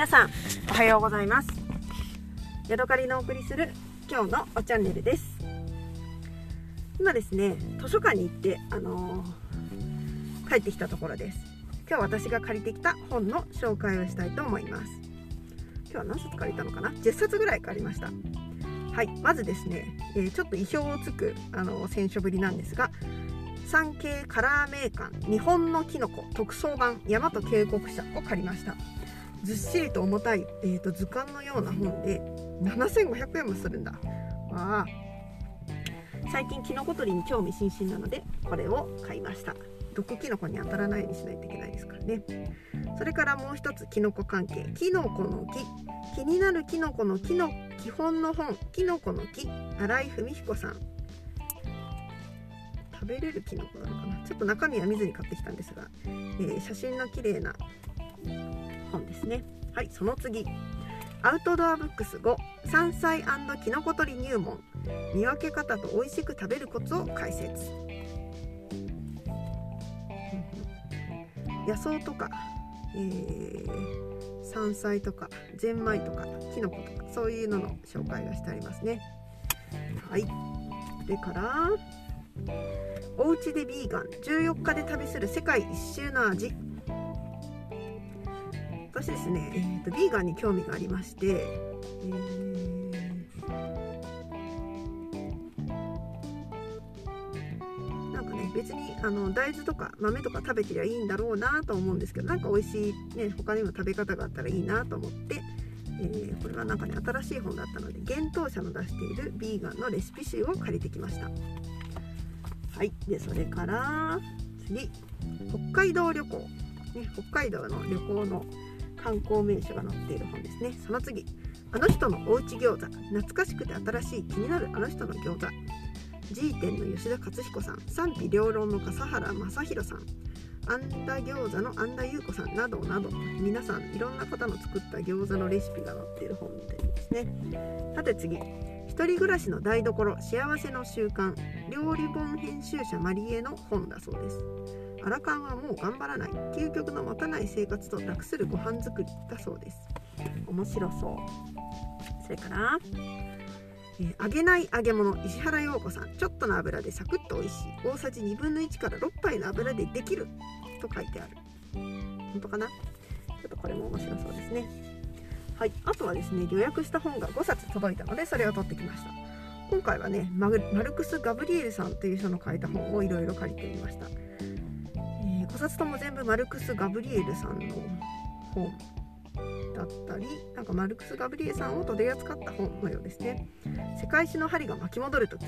皆さんおはようございます。ヤドカリのお送りする今日のおチャンネルです。今ですね図書館に行ってあのー、帰ってきたところです。今日私が借りてきた本の紹介をしたいと思います。今日は何冊借りたのかな？10冊ぐらい借りました。はいまずですね、えー、ちょっと意表をつくあの選書ぶりなんですが産経カラーメーカー日本のキノコ特装版大和渓谷社を借りました。ずっしりと重たい、えーと、図鑑のような本で7500円もするんだ。わあ。最近キノコ取りに興味津々なのでこれを買いました。毒キノコに当たらないようにしないといけないですからね。それからもう一つキノコ関係。キノコの木。気になるキノコの木の基本の本。キノコの木。新井文彦さん。食べれるキノコなのかな？ちょっと中身は見ずに買ってきたんですが、えー、写真の綺麗な本ですね。はいその次。アウトドアブックス5山菜きのこ取り入門。見分け方と美味しく食べるコツを解説。野草とか、えー、山菜とかゼンマイとかきのことかそういうのの紹介がしてありますね。はい。それからおうちでビーガン。14日で旅する世界一周の味。私ですね、えーと、ビーガンに興味がありまして、えー、なんかね別にあの大豆とか豆とか食べてりゃいいんだろうなと思うんですけどなんか美味しい、ね、他にも食べ方があったらいいなと思って、えー、これはなんかね新しい本だったので幻冬舎の出しているビーガンのレシピ集を借りてきました。はいでそれから次北海道旅行、ね、北海道の旅行の観光名所が載っている本ですね。その次。あの人のおうち餃子。懐かしくて新しい気になるあの人の餃子。G 店の吉田勝彦さん。賛否両論の笠原正宏さん。あんだ餃子のあんだ優子さん。などなど。皆さんいろんな方の作った餃子のレシピが載っている本みたいですね。さて次。一人暮らしの台所。幸せの習慣。料理本編集者マリエの本だそうです。アラカンはもう頑張らない究極の持たない生活と楽するご飯作りだそうです。面白そう。それからえー、揚げない揚げ物石原陽子さん。ちょっとの油でサクッと美味しい。大さじ1分の1から6杯の油でできると書いてある。本当かな？ちょっとこれも面白そうですね。はい。あとはですね予約した本が5冊届いたのでそれを取ってきました。今回はねマルクス・ガブリエルさんという人の書いた本をいろいろ借りてみました。5冊とも全部マルクス・ガブリエルさんの本だったりなんかマルクス・ガブリエルさんを取り扱った本のようですね。世界史の針が巻き戻る時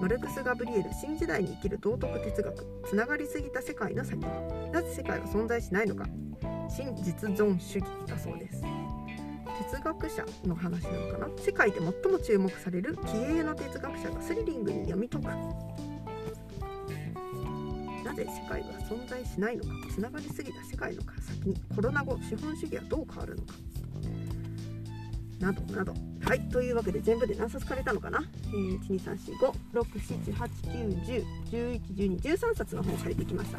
マルクス・ガブリエル新時代に生きる道徳哲学つながりすぎた世界の先になぜ世界は存在しないのか真実存主義だそうです。哲学者の話なのかな？世界で最も注目される気鋭の哲学者がスリリングに読み解く。なぜ世界は存在しないのかつながりすぎた世界の先にコロナ後資本主義はどう変わるのかなどなど。はいというわけで全部で何冊借りたのかな、えー、12345678910111213冊の本を借りてきました。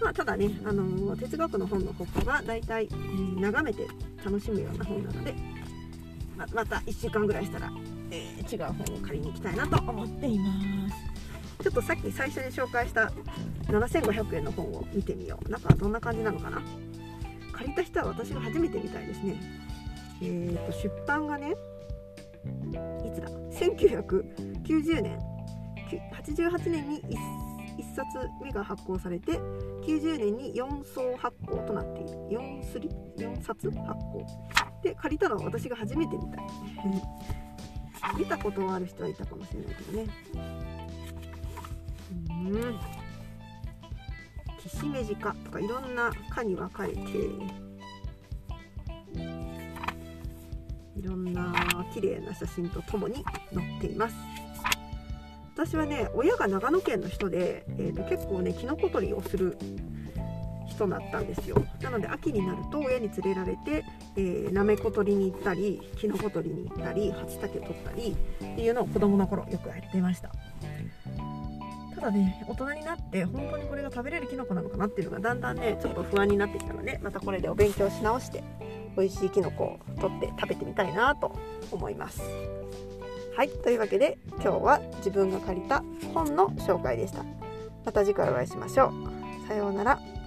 まあただね、あのー、哲学の本の他はだいたい、え、眺めて楽しむような本なのでままた1週間ぐらいしたら、えー、違う本を借りに行きたいなと思っています。ちょっとさっき最初に紹介した7500円の本を見てみよう。中はどんな感じなのかな？借りた人は私が初めてみたいですね。えーと出版がねいつだ？1990年。88年に 1, 1冊目が発行されて90年に4層発行となっている。4, スリ4冊発行。で借りたのは私が初めてみたい。見たことはある人はいたかもしれないけどね。うんきしめじかとかいろんな科に分かれていろんな綺麗な写真とともに載っています。私はね親が長野県の人で、えーと、結構ねきのこ採りをする人だったんですよ。なので秋になると親に連れられて、えー、なめこ取りに行ったりきのこ取りに行ったり初竹取ったりっていうのを子供の頃よくやってました。だね大人になって本当にこれが食べれるキノコなのかなっていうのがだんだんねちょっと不安になってきたのでまたこれでお勉強し直して美味しいキノコを取って食べてみたいなと思います。はいというわけで今日は自分が借りた本の紹介でした。また次回お会いしましょう。さようなら。